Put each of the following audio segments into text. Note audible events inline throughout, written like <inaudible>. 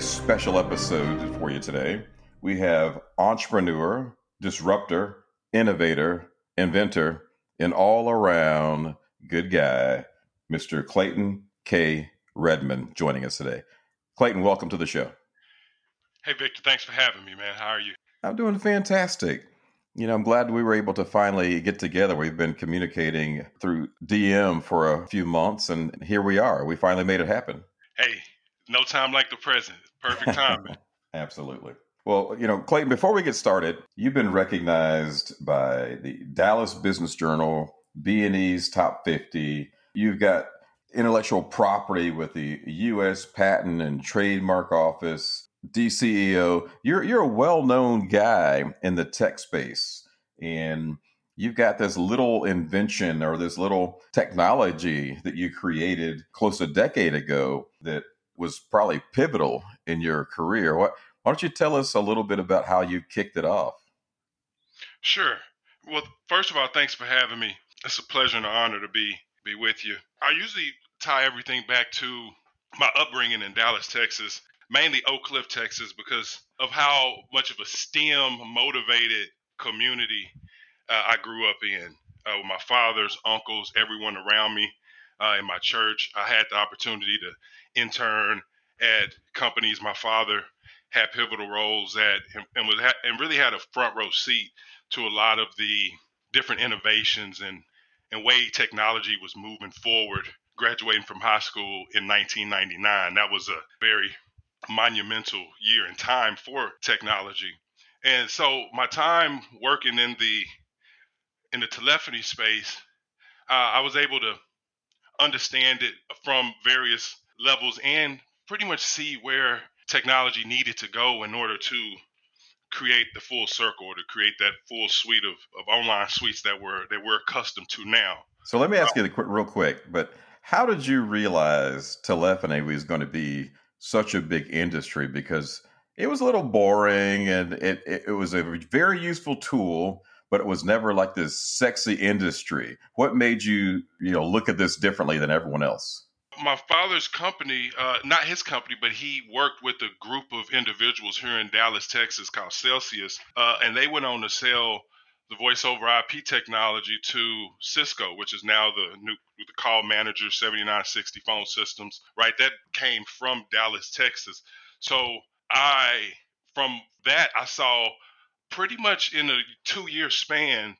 very special episode for you today. We have entrepreneur, disruptor, innovator, inventor, and all around good guy, Mr. Clayton K. Redmon, joining us today. Clayton, welcome to the show. Hey, Victor, thanks for having me, man. How are you? I'm doing fantastic. You know, I'm glad we were able to finally get together. We've been communicating through DM for a few months, and here we are. We finally made it happen. Hey, no time like the present. Perfect timing. <laughs> Absolutely. Well, you know, Clayton, before we get started, you've been recognized by the Dallas Business Journal, B&E's Top 50. You've got intellectual property with the U.S. Patent and Trademark Office, DCEO. You're you're a well-known guy in the tech space, and you've got this little invention or this little technology that you created close a decade ago that was probably pivotal in your career. Why don't you tell us a little bit about how you kicked it off? Sure. Well, first of all, thanks for having me. It's a pleasure and an honor to be be with you. I usually tie everything back to my upbringing in Dallas, Texas, mainly Oak Cliff, Texas, because of how much of a STEM motivated community uh, I grew up in. Uh, with my father's uncles, everyone around me uh, in my church. I had the opportunity to intern at companies my father had pivotal roles at and, and was and really had a front row seat to a lot of the different innovations and and way technology was moving forward. Graduating from high school in 1999, that was a very monumental year in time for technology. And so my time working in the in the telephony space, uh, I was able to understand it from various levels and pretty much see where technology needed to go in order to create the full circle or to create that full suite of, of online suites that we're that we're accustomed to now. So let me ask you um, the quick, real quick, but how did you realize telephony was going to be such a big industry? Because it was a little boring and it, it, it was a very useful tool, but it was never like this sexy industry. What made you, you know, look at this differently than everyone else? my father's company, uh, not his company, but he worked with a group of individuals here in Dallas, Texas, called Selsius, uh, and they went on to sell the voice over IP technology to Cisco, which is now the new the call manager 7960 phone systems. Right, that came from Dallas, Texas. So I, from that, I saw pretty much in a two year span,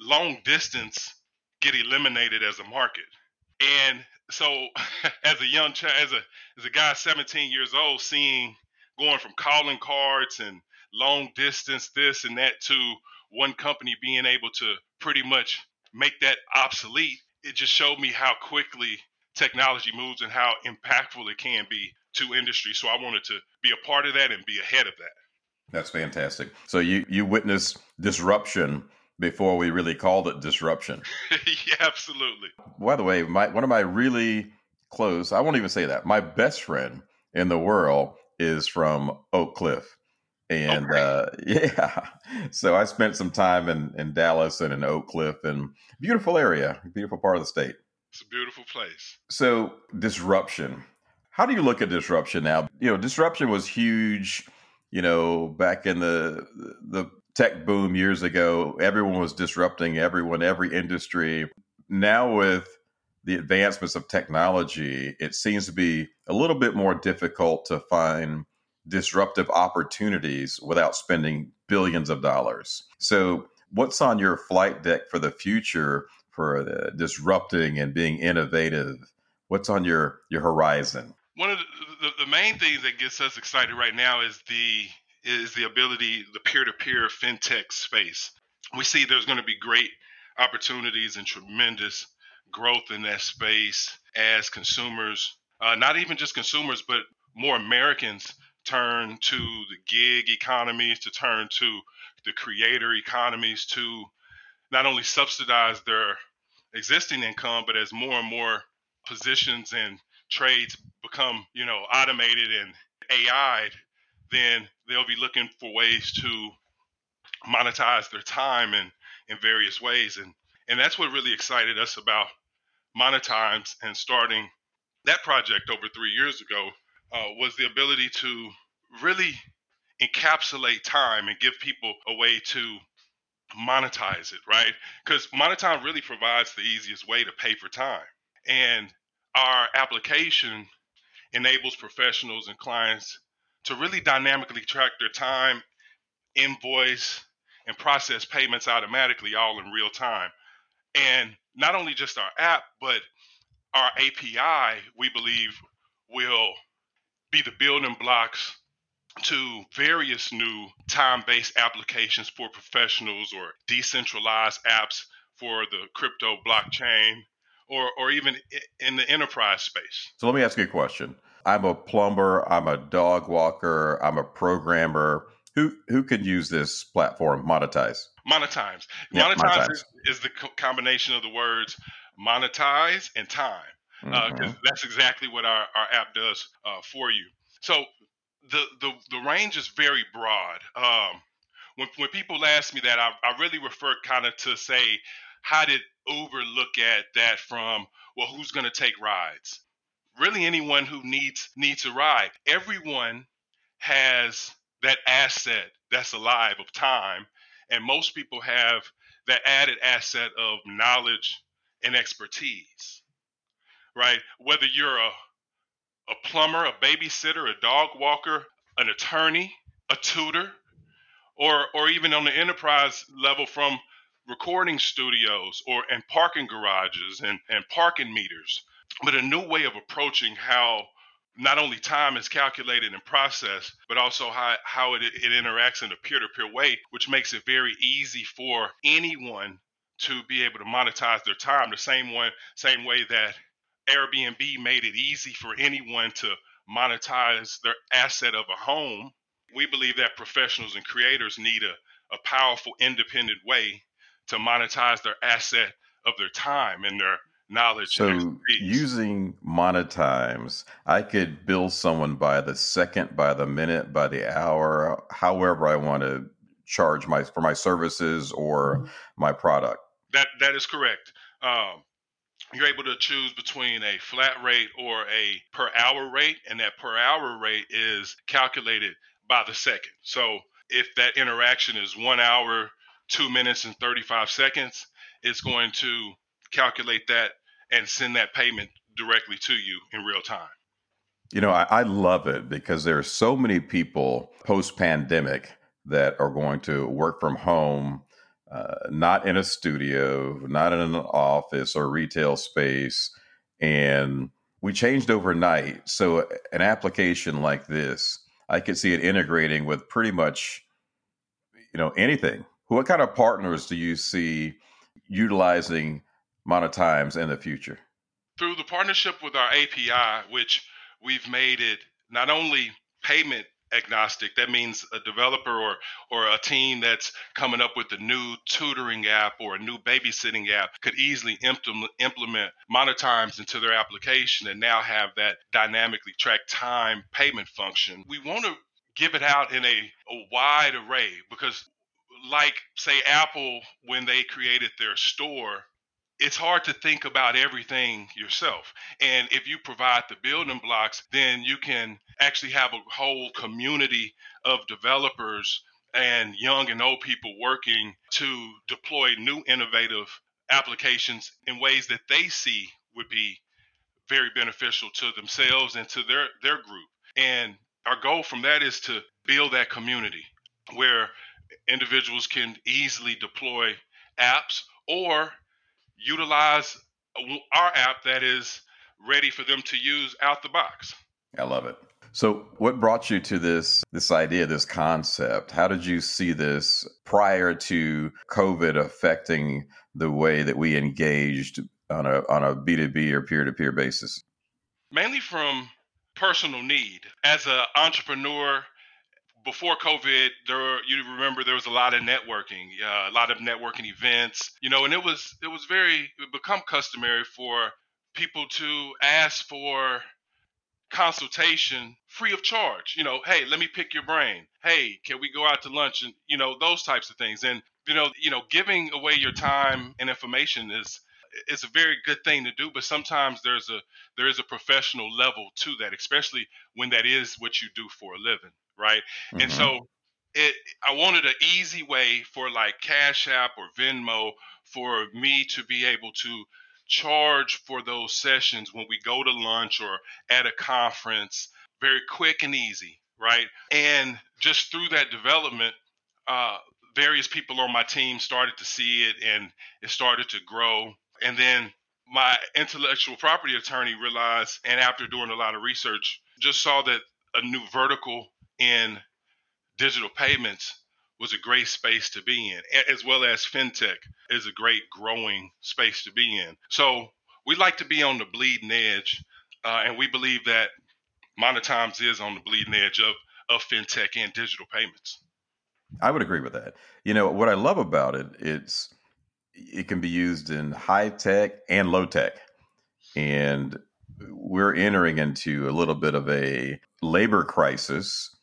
long distance get eliminated as a market. And so <laughs> as a young child, as a as a guy 17 years old, seeing going from calling cards and long distance this and that to one company being able to pretty much make that obsolete, it just showed me how quickly technology moves and how impactful it can be to industry. So I wanted to be a part of that and be ahead of that. That's fantastic. So you you witnessed disruption before we really called it disruption. <laughs> yeah, absolutely. By the way, my one of my really close, I won't even say that. My best friend in the world is from Oak Cliff. And okay. uh, <laughs> yeah, so I spent some time in, in Dallas and in Oak Cliff and beautiful area, beautiful part of the state. It's a beautiful place. So disruption. How do you look at disruption now? You know, disruption was huge, you know, back in the the tech boom years ago, everyone was disrupting everyone, every industry. Now, with the advancements of technology, it seems to be a little bit more difficult to find disruptive opportunities without spending billions of dollars. So, what's on your flight deck for the future for the disrupting and being innovative? What's on your your horizon? One of the, the, main thing that gets us excited right now is the is the ability, the peer to peer fintech space. We see there's going to be great opportunities and tremendous growth in that space as consumers, uh, not even just consumers, but more Americans turn to the gig economies, to turn to the creator economies to not only subsidize their existing income, but as more and more positions and trades become, you know, automated and AI'd, then they'll be looking for ways to monetize their time in, in various ways. And, and that's what really excited us about Monetimze and starting that project over three years ago uh, was the ability to really encapsulate time and give people a way to monetize it, right? Because Monetimze really provides the easiest way to pay for time. And our application enables professionals and clients to really dynamically track their time, invoice, and process payments automatically all in real time. And not only just our app, but our API, we believe, will be the building blocks to various new time based applications for professionals or decentralized apps for the crypto blockchain or, or even in the enterprise space. So let me ask you a question. I'm a plumber, I'm a dog walker, I'm a programmer. Who who can use this platform? Monetize. Monetize. Yeah, monetize, monetize. Is, is, the co- combination of the words monetize and time, uh, mm-hmm. uh, that's exactly what our, our app does uh, for you. So the the the range is very broad. Um, when when people ask me that, I, I really refer kind of to say, how did Uber look at that from well, who's going to take rides? Really, anyone who needs needs a ride. Everyone has that asset that's alive of time, and most people have that added asset of knowledge and expertise. Right? Whether you're a a plumber, a babysitter, a dog walker, an attorney, a tutor, or or even on the enterprise level from recording studios or and parking garages and, and parking meters. But a new way of approaching how not only time is calculated and processed, but also how, how it, it interacts in a peer to peer way, which makes it very easy for anyone to be able to monetize their time the same one same way that Airbnb made it easy for anyone to monetize their asset of a home. We believe that professionals and creators need a, a powerful, independent way to monetize their asset of their time and their knowledge. So, using Monetimze, I could bill someone by the second, by the minute, by the hour, however I want to charge my for my services or mm-hmm. my product. That that is correct. Um, you're able to choose between a flat rate or a per hour rate, and that per hour rate is calculated by the second. So if that interaction is one hour, two minutes, and 35 seconds, it's going to calculate that and send that payment directly to you in real time. You know, I, I love it because there are so many people post pandemic that are going to work from home uh, not in a studio, not in an office or retail space. And we changed overnight. So, an application like this, I could see it integrating with pretty much, you know, anything. What kind of partners do you see utilizing Monetimze in the future? Through the partnership with our API, which we've made it not only payment agnostic. That means a developer or or a team that's coming up with a new tutoring app or a new babysitting app could easily implement implement Monetimze into their application and now have that dynamically track time payment function. We want to give it out in a, a wide array because like say Apple when they created their store it's hard to think about everything yourself. And if you provide the building blocks, then you can actually have a whole community of developers and young and old people working to deploy new innovative applications in ways that they see would be very beneficial to themselves and to their their group. And our goal from that is to build that community where individuals can easily deploy apps or utilize our app that is ready for them to use out the box. I love it. So, what brought you to this this idea, this concept? How did you see this prior to COVID affecting the way that we engaged on a on a B two B or peer to peer basis? Mainly from personal need. As an entrepreneur, before COVID, there you remember there was a lot of networking, uh, a lot of networking events, you know, and it was it was very it become customary for people to ask for consultation free of charge. You know, hey, let me pick your brain. Hey, can we go out to lunch and you know those types of things. And you know, you know, giving away your time and information is it's a very good thing to do, but sometimes there's a there is a professional level to that, especially when that is what you do for a living, right? Mm-hmm. And so it I wanted an easy way for like Cash App or Venmo for me to be able to charge for those sessions when we go to lunch or at a conference, very quick and easy, right? And just through that development, uh, various people on my team started to see it and it started to grow. And then my intellectual property attorney realized, and after doing a lot of research, just saw that a new vertical in digital payments was a great space to be in, as well as fintech is a great growing space to be in. So we like to be on the bleeding edge, uh, and we believe that Monetimze is on the bleeding edge of, of fintech and digital payments. I would agree with that. You know, what I love about it, it's it can be used in high tech and low tech. And we're entering into a little bit of a labor crisis.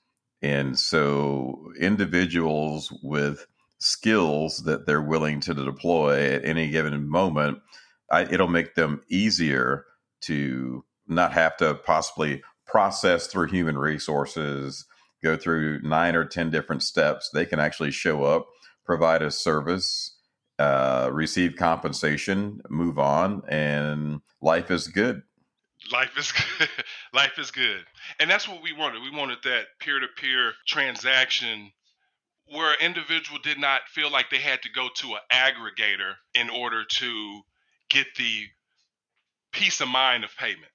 And so individuals with skills that they're willing to deploy at any given moment, I, it'll make them easier to not have to possibly process through human resources go through nine or 10 different steps. They can actually show up, provide a service, uh, receive compensation, move on, and life is good. Life is good. <laughs> life is good. And that's what we wanted. We wanted that peer to peer transaction where an individual did not feel like they had to go to an aggregator in order to get the peace of mind of payment.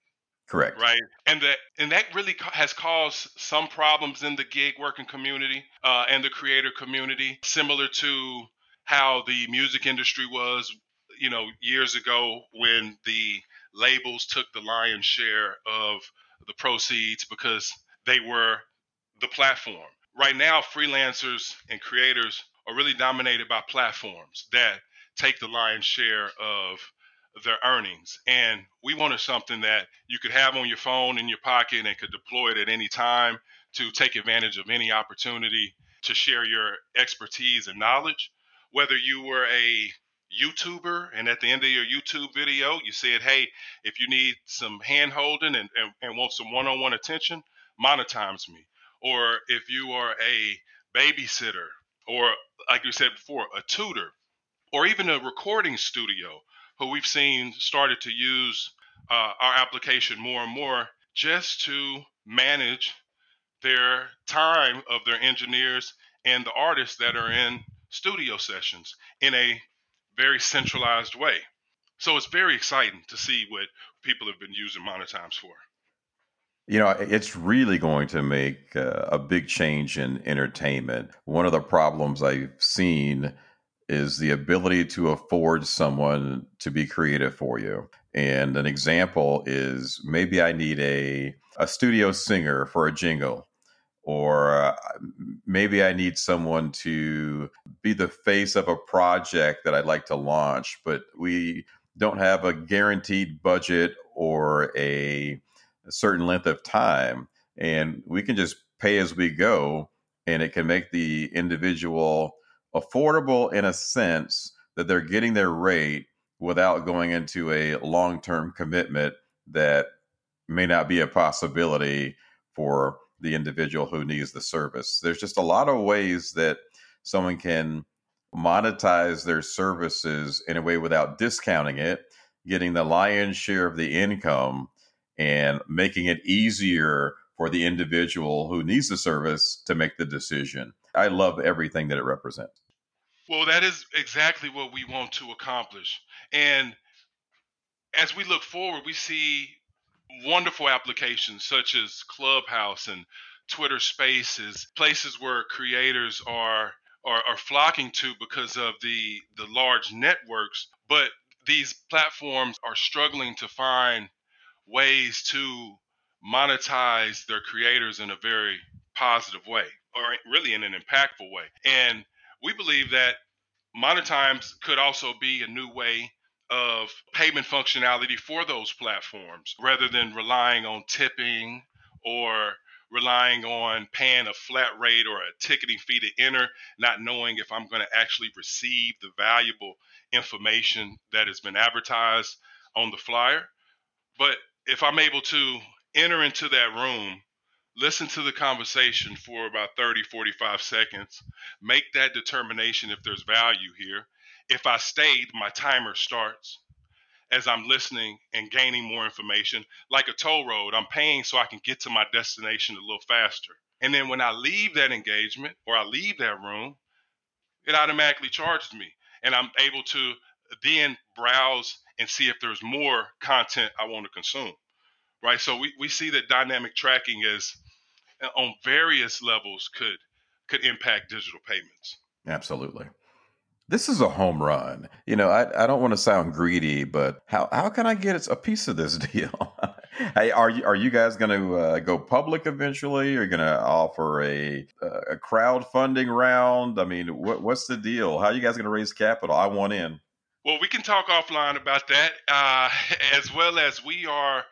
Correct. Right. And that and that really has caused some problems in the gig working community uh, and the creator community, similar to how the music industry was, you know, years ago when the labels took the lion's share of the proceeds because they were the platform. Right now, freelancers and creators are really dominated by platforms that take the lion's share of their earnings. And we wanted something that you could have on your phone in your pocket and could deploy it at any time to take advantage of any opportunity to share your expertise and knowledge. Whether you were a YouTuber and at the end of your YouTube video, you said, hey, if you need some hand holding and, and, and want some one on one attention, monetize me. Or if you are a babysitter, or like you said before, a tutor, or even a recording studio who we've seen started to use uh, our application more and more just to manage their time of their engineers and the artists that are in studio sessions in a very centralized way. So it's very exciting to see what people have been using Monetimze for. You know, it's really going to make uh, a big change in entertainment. One of the problems I've seen is the ability to afford someone to be creative for you. And an example is maybe I need a, a studio singer for a jingle, or uh, maybe I need someone to be the face of a project that I'd like to launch, but we don't have a guaranteed budget or a, a certain length of time. And we can just pay as we go, and it can make the individual affordable in a sense that they're getting their rate without going into a long term commitment that may not be a possibility for the individual who needs the service. There's just a lot of ways that someone can monetize their services in a way without discounting it, getting the lion's share of the income, and making it easier for the individual who needs the service to make the decision. I love everything that it represents. Well, that is exactly what we want to accomplish. And as we look forward, we see wonderful applications such as Clubhouse and Twitter Spaces, places where creators are are, are flocking to because of the the large networks. But these platforms are struggling to find ways to monetize their creators in a very positive way or really in an impactful way. And we believe that Monetimze could also be a new way of payment functionality for those platforms rather than relying on tipping or relying on paying a flat rate or a ticketing fee to enter, not knowing if I'm going to actually receive the valuable information that has been advertised on the flyer. But if I'm able to enter into that room, listen to the conversation for about 30, 45 seconds, make that determination if there's value here. If I stayed, my timer starts as I'm listening and gaining more information. Like a toll road, I'm paying so I can get to my destination a little faster. And then when I leave that engagement or I leave that room, it automatically charges me. And I'm able to then browse and see if there's more content I want to consume. Right. So we, we see that dynamic tracking is on various levels could could impact digital payments. Absolutely. This is a home run. You know, I, I don't want to sound greedy, but how, how can I get a piece of this <laughs> deal? hey, are you are you guys going to uh, go public eventually? Are you going to offer a a crowdfunding round? I mean, what, what's the deal? How are you guys going to raise capital? I want in. Well, we can talk offline about that, uh, <laughs> as well as we are.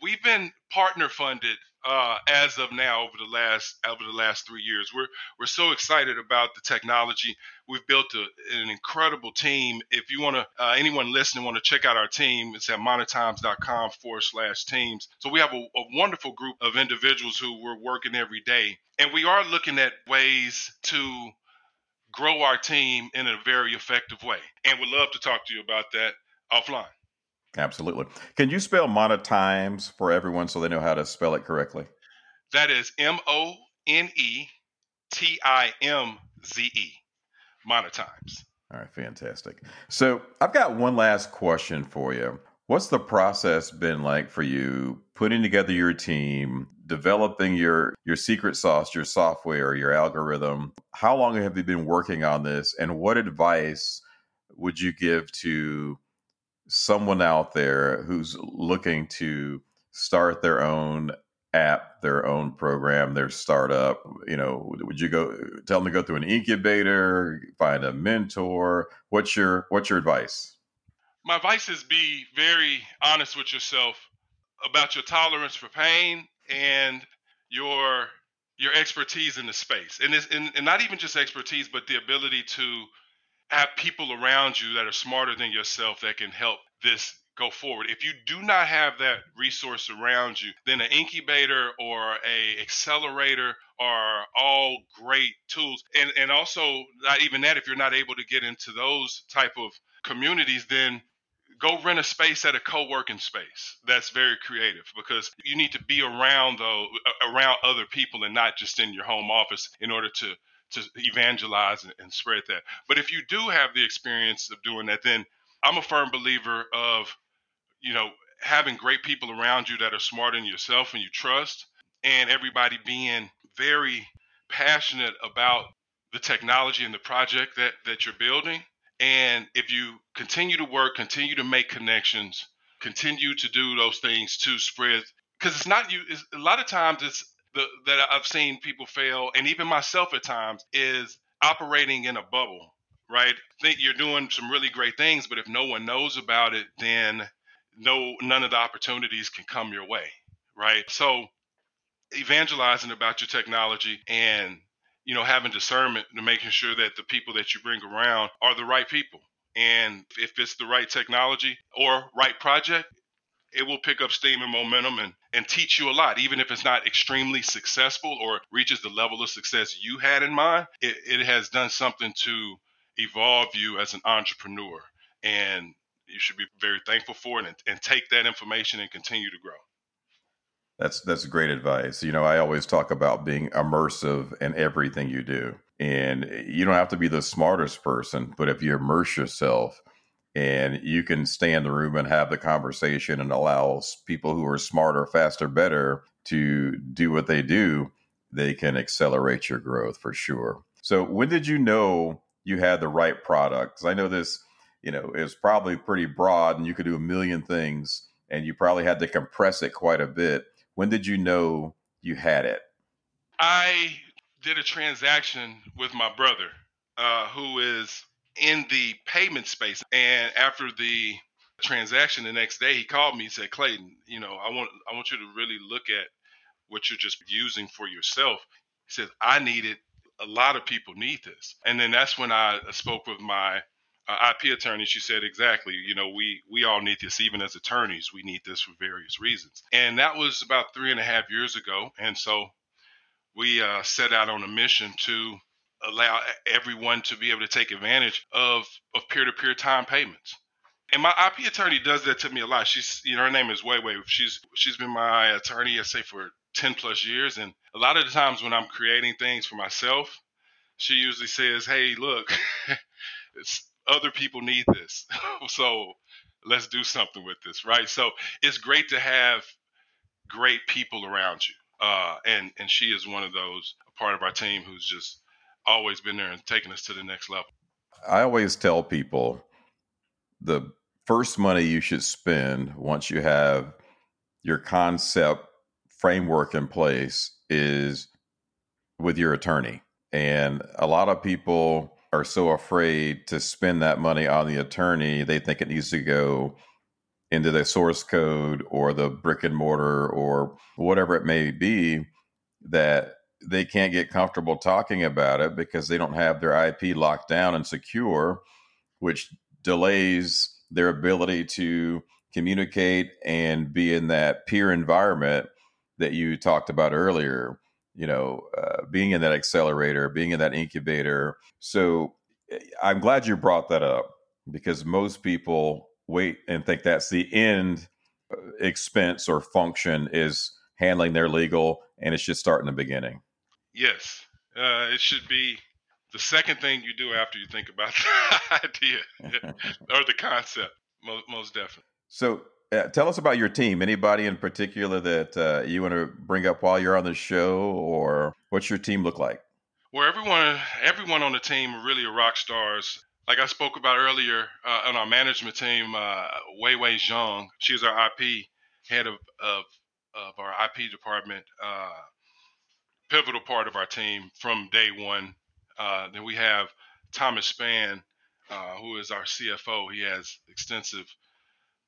We've been partner funded uh, as of now over the last over the last three years. We're we're so excited about the technology. We've built a, an incredible team. If you want to, uh, anyone listening want to check out our team, it's at monetimze.com forward slash teams. So we have a, a wonderful group of individuals who we're working every day, and we are looking at ways to grow our team in a very effective way. And we'd love to talk to you about that offline. Absolutely. Can you spell monetimze for everyone so they know how to spell it correctly? That is M O N E T I M Z E. Monetimze. All right, fantastic. So I've got one last question for you. What's the process been like for you putting together your team, developing your your secret sauce, your software, your algorithm? How long have you been working on this and what advice would you give to someone out there who's looking to start their own app, their own program, their startup, you know, would you go tell them to go through an incubator, find a mentor? What's your what's your advice? My advice is be very honest with yourself about your tolerance for pain and your your expertise in the space. And, this, and, and not even just expertise, but the ability to have people around you that are smarter than yourself that can help this go forward. If you do not have that resource around you, then an incubator or a accelerator are all great tools. And and also not even that if you're not able to get into those type of communities, then go rent a space at a co-working space that's very creative because you need to be around though around other people and not just in your home office in order to to evangelize and, and spread that. But if you do have the experience of doing that, then I'm a firm believer of, you know, having great people around you that are smarter than yourself and you trust, and everybody being very passionate about the technology and the project that that you're building. And if you continue to work, continue to make connections, continue to do those things to spread, because it's not you. It's, a lot of times, it's the, that I've seen people fail, and even myself at times, is operating in a bubble, right? Think you're doing some really great things, but if no one knows about it, then no none of the opportunities can come your way, right? So evangelizing about your technology and you know having discernment to making sure that the people that you bring around are the right people and if it's the right technology or right project it will pick up steam and momentum and, and teach you a lot. Even if it's not extremely successful or reaches the level of success you had in mind, it, it has done something to evolve you as an entrepreneur. And you should be very thankful for it and, and take that information and continue to grow. That's that's great advice. You know, I always talk about being immersive in everything you do. And you don't have to be the smartest person, but if you immerse yourself and you can stay in the room and have the conversation and allow people who are smarter, faster, better to do what they do, they can accelerate your growth for sure. So, when did you know you had the right product? Because I know this, you know, is probably pretty broad and you could do a million things and you probably had to compress it quite a bit. When did you know you had it? I did a transaction with my brother, uh, who is in the payment space. And after the transaction the next day, he called me and said, Clayton, you know, I want I want you to really look at what you're just using for yourself. He says, I need it. A lot of people need this. And then that's when I spoke with my uh, IP attorney. She said, exactly, you know, we, we all need this, even as attorneys, we need this for various reasons. And that was about three and a half years ago. And so we uh, set out on a mission to allow everyone to be able to take advantage of, of peer-to-peer time payments. And my IP attorney does that to me a lot. She's, you know, her name is Wei Wei. She's she's been my attorney, I say, for 10 plus years. And a lot of the times when I'm creating things for myself, she usually says, Hey, look, <laughs> other people need this. <laughs> so let's do something with this, right? So it's great to have great people around you. Uh, and, and she is one of those, a part of our team who's just always been there and taken us to the next level. I always tell people the first money you should spend once you have your concept framework in place is with your attorney. And a lot of people are so afraid to spend that money on the attorney, they think it needs to go into the source code or the brick and mortar or whatever it may be that they can't get comfortable talking about it because they don't have their IP locked down and secure, which delays their ability to communicate and be in that peer environment that you talked about earlier you know uh, being in that accelerator being in that incubator. So eh, i'm glad you brought that up because most people wait and think that's the end uh, expense or function is handling their legal and it should start in the beginning yes uh, it should be the second thing you do after you think about <laughs> the idea <laughs> or the concept most, most definitely so uh, tell us about your team. Anybody in particular that uh, you want to bring up while you're on the show, or what's your team look like? Well, everyone, everyone on the team really are rock stars. Like I spoke about earlier uh, on our management team, uh, Wei Wei Zhang, she is our IP head of of, of our IP department, uh, pivotal part of our team from day one. Uh, then we have Thomas Span, uh, who is our CFO. He has extensive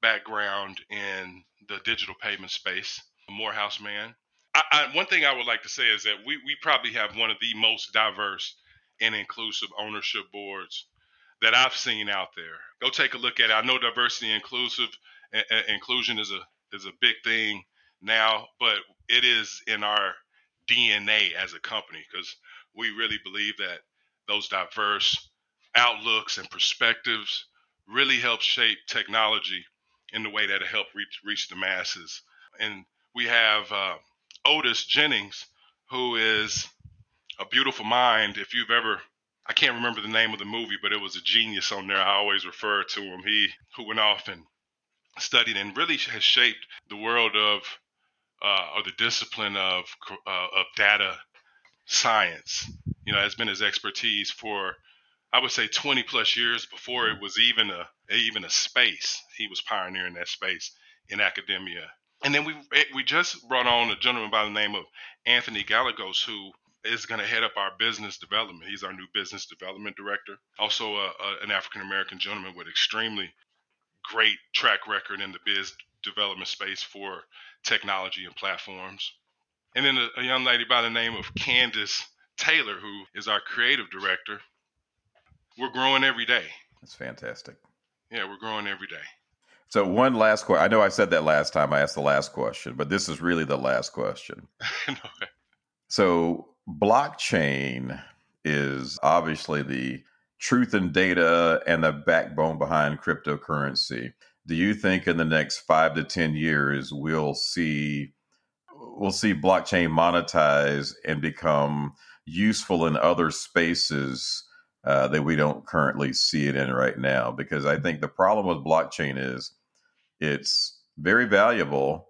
background in the digital payment space, Morehouse man. I, I, one thing I would like to say is that we, we probably have one of the most diverse and inclusive ownership boards that I've seen out there. Go take a look at it. I know diversity inclusive uh, inclusion is a is a big thing now, but it is in our DNA as a company because we really believe that those diverse outlooks and perspectives really help shape technology in the way that it helped reach reach the masses. And we have uh, Otis Jennings, who is a beautiful mind. If you've ever, I can't remember the name of the movie, but it was a genius on there. I always refer to him. He who went off and studied and really has shaped the world of uh, or the discipline of uh, of data science. You know, has been his expertise for I would say 20 plus years before it was even a even a space. He was pioneering that space in academia. And then we eh, we just brought on a gentleman by the name of Anthony Gallegos, who is going to head up our business development. He's our new business development director. Also, a, a, an African American gentleman with extremely great track record in the biz development space for technology and platforms. And then a, a young lady by the name of Candace Taylor, who is our creative director we're growing every day. That's fantastic. Yeah, we're growing every day. So one last question. I know I said that last time. I asked the last question, but this is really the last question. <laughs> no. So blockchain is obviously the truth and data and the backbone behind cryptocurrency. Do you think in the next five to ten years we'll see we'll see blockchain monetize and become useful in other spaces uh, that we don't currently see it in right now. Because I think the problem with blockchain is it's very valuable,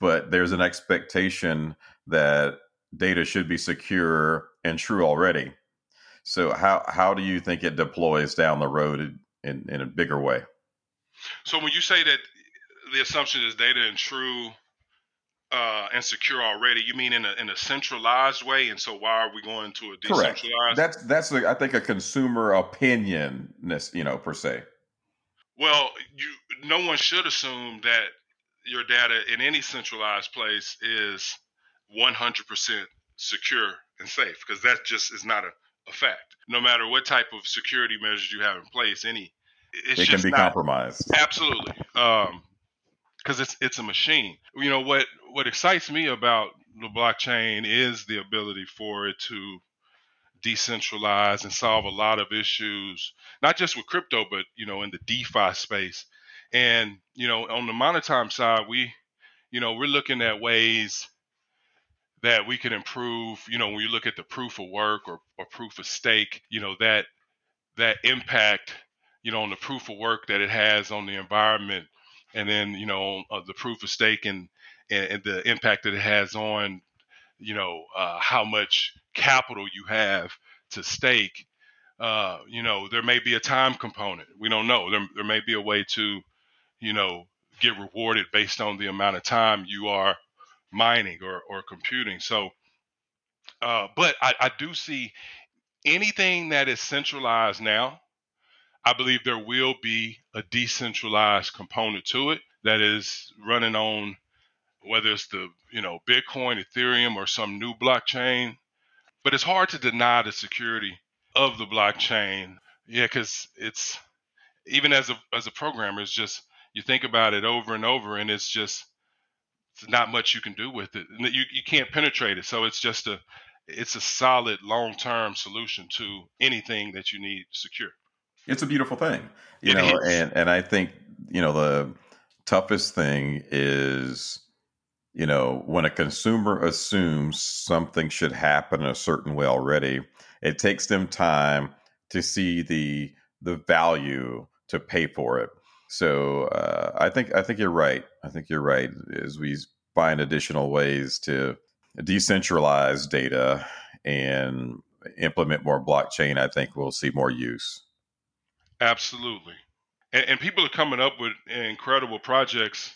but there's an expectation that data should be secure and true already. So how how do you think it deploys down the road in, in a bigger way? So when you say that the assumption is data and true uh, and secure already. You mean in a in a centralized way? And so why are we going to a decentralized? Correct. That's that's a, I think a consumer opinion, you know, per se. Well, you no one should assume that your data in any centralized place is 100% secure and safe because that just is not a, a fact. No matter what type of security measures you have in place, any it's it can be not, compromised. Absolutely, because um, it's it's a machine. You know what what excites me about the blockchain is the ability for it to decentralize and solve a lot of issues, not just with crypto, but you know in the DeFi space. And you know on the monetime side, we you know we're looking at ways that we can improve. You know when you look at the proof of work or, or proof of stake, you know that that impact you know on the proof of work that it has on the environment, and then you know uh, the proof of stake and, and, and the impact that it has on you know uh, how much capital you have to stake uh, you know there may be a time component. We don't know. There, there may be a way to you know get rewarded based on the amount of time you are mining or, or computing. So uh, but I, I do see anything that is centralized now i believe there will be a decentralized component to it that is running on whether it's the you know Bitcoin, Ethereum, or some new blockchain. But it's hard to deny the security of the blockchain. Yeah, because it's even as a as a programmer, it's just you think about it over and over, and it's just it's not much you can do with it. You you can't penetrate it, so it's just a it's a solid long term solution to anything that you need secure. It's a beautiful thing, you it know, is. and and I think you know the toughest thing is you know, when a consumer assumes something should happen a certain way already, it takes them time to see the the value to pay for it. So uh, I think I think you're right. I think you're right. As we find additional ways to decentralize data and implement more blockchain, I think we'll see more use. Absolutely, and, and people are coming up with incredible projects.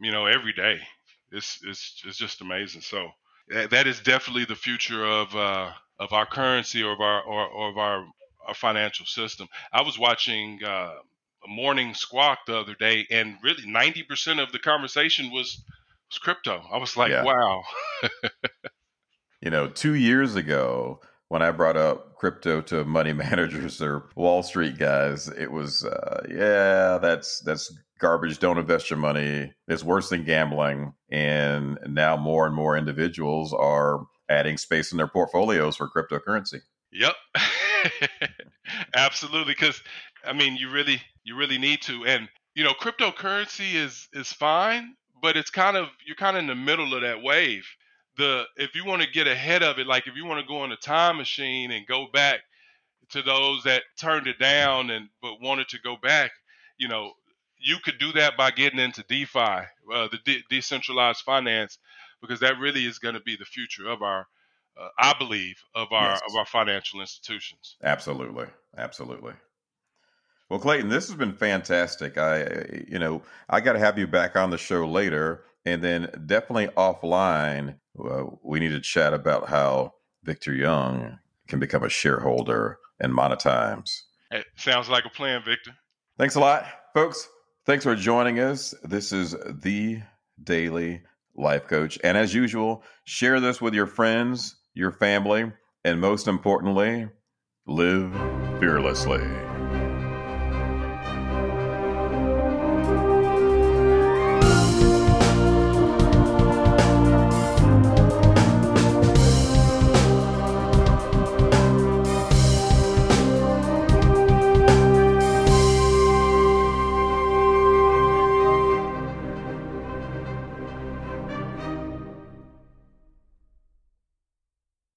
You know, every day it's it's it's just amazing. So that is definitely the future of uh, of our currency or of our or, or of our, our financial system. I was watching uh, a morning squawk the other day, and really ninety percent of the conversation was was crypto. I was like, yeah. wow. <laughs> you know, two years ago, when I brought up crypto to money <laughs> managers or Wall Street guys, it was uh, yeah, that's that's garbage. Don't invest your money. It's worse than gambling. And now more and more individuals are adding space in their portfolios for cryptocurrency. Yep, <laughs> absolutely. Because I mean, you really you really need to, and you know, cryptocurrency is is fine, but it's kind of you're kind of in the middle of that wave the if you want to get ahead of it, like if you want to go on a time machine and go back to those that turned it down and but wanted to go back, you know, you could do that by getting into DeFi, uh, the de- decentralized finance, because that really is going to be the future of our, uh, I believe, of our yes. of our financial institutions. Absolutely, absolutely. Well, Clayton, this has been fantastic. I, you know, I got to have you back on the show later, and then definitely offline uh, we need to chat about how Victor Young can become a shareholder and monetize. It sounds like a plan, Victor. Thanks a lot, folks. Thanks for joining us. This is the Daily Life Coach. And as usual, share this with your friends, your family, and most importantly, live fearlessly.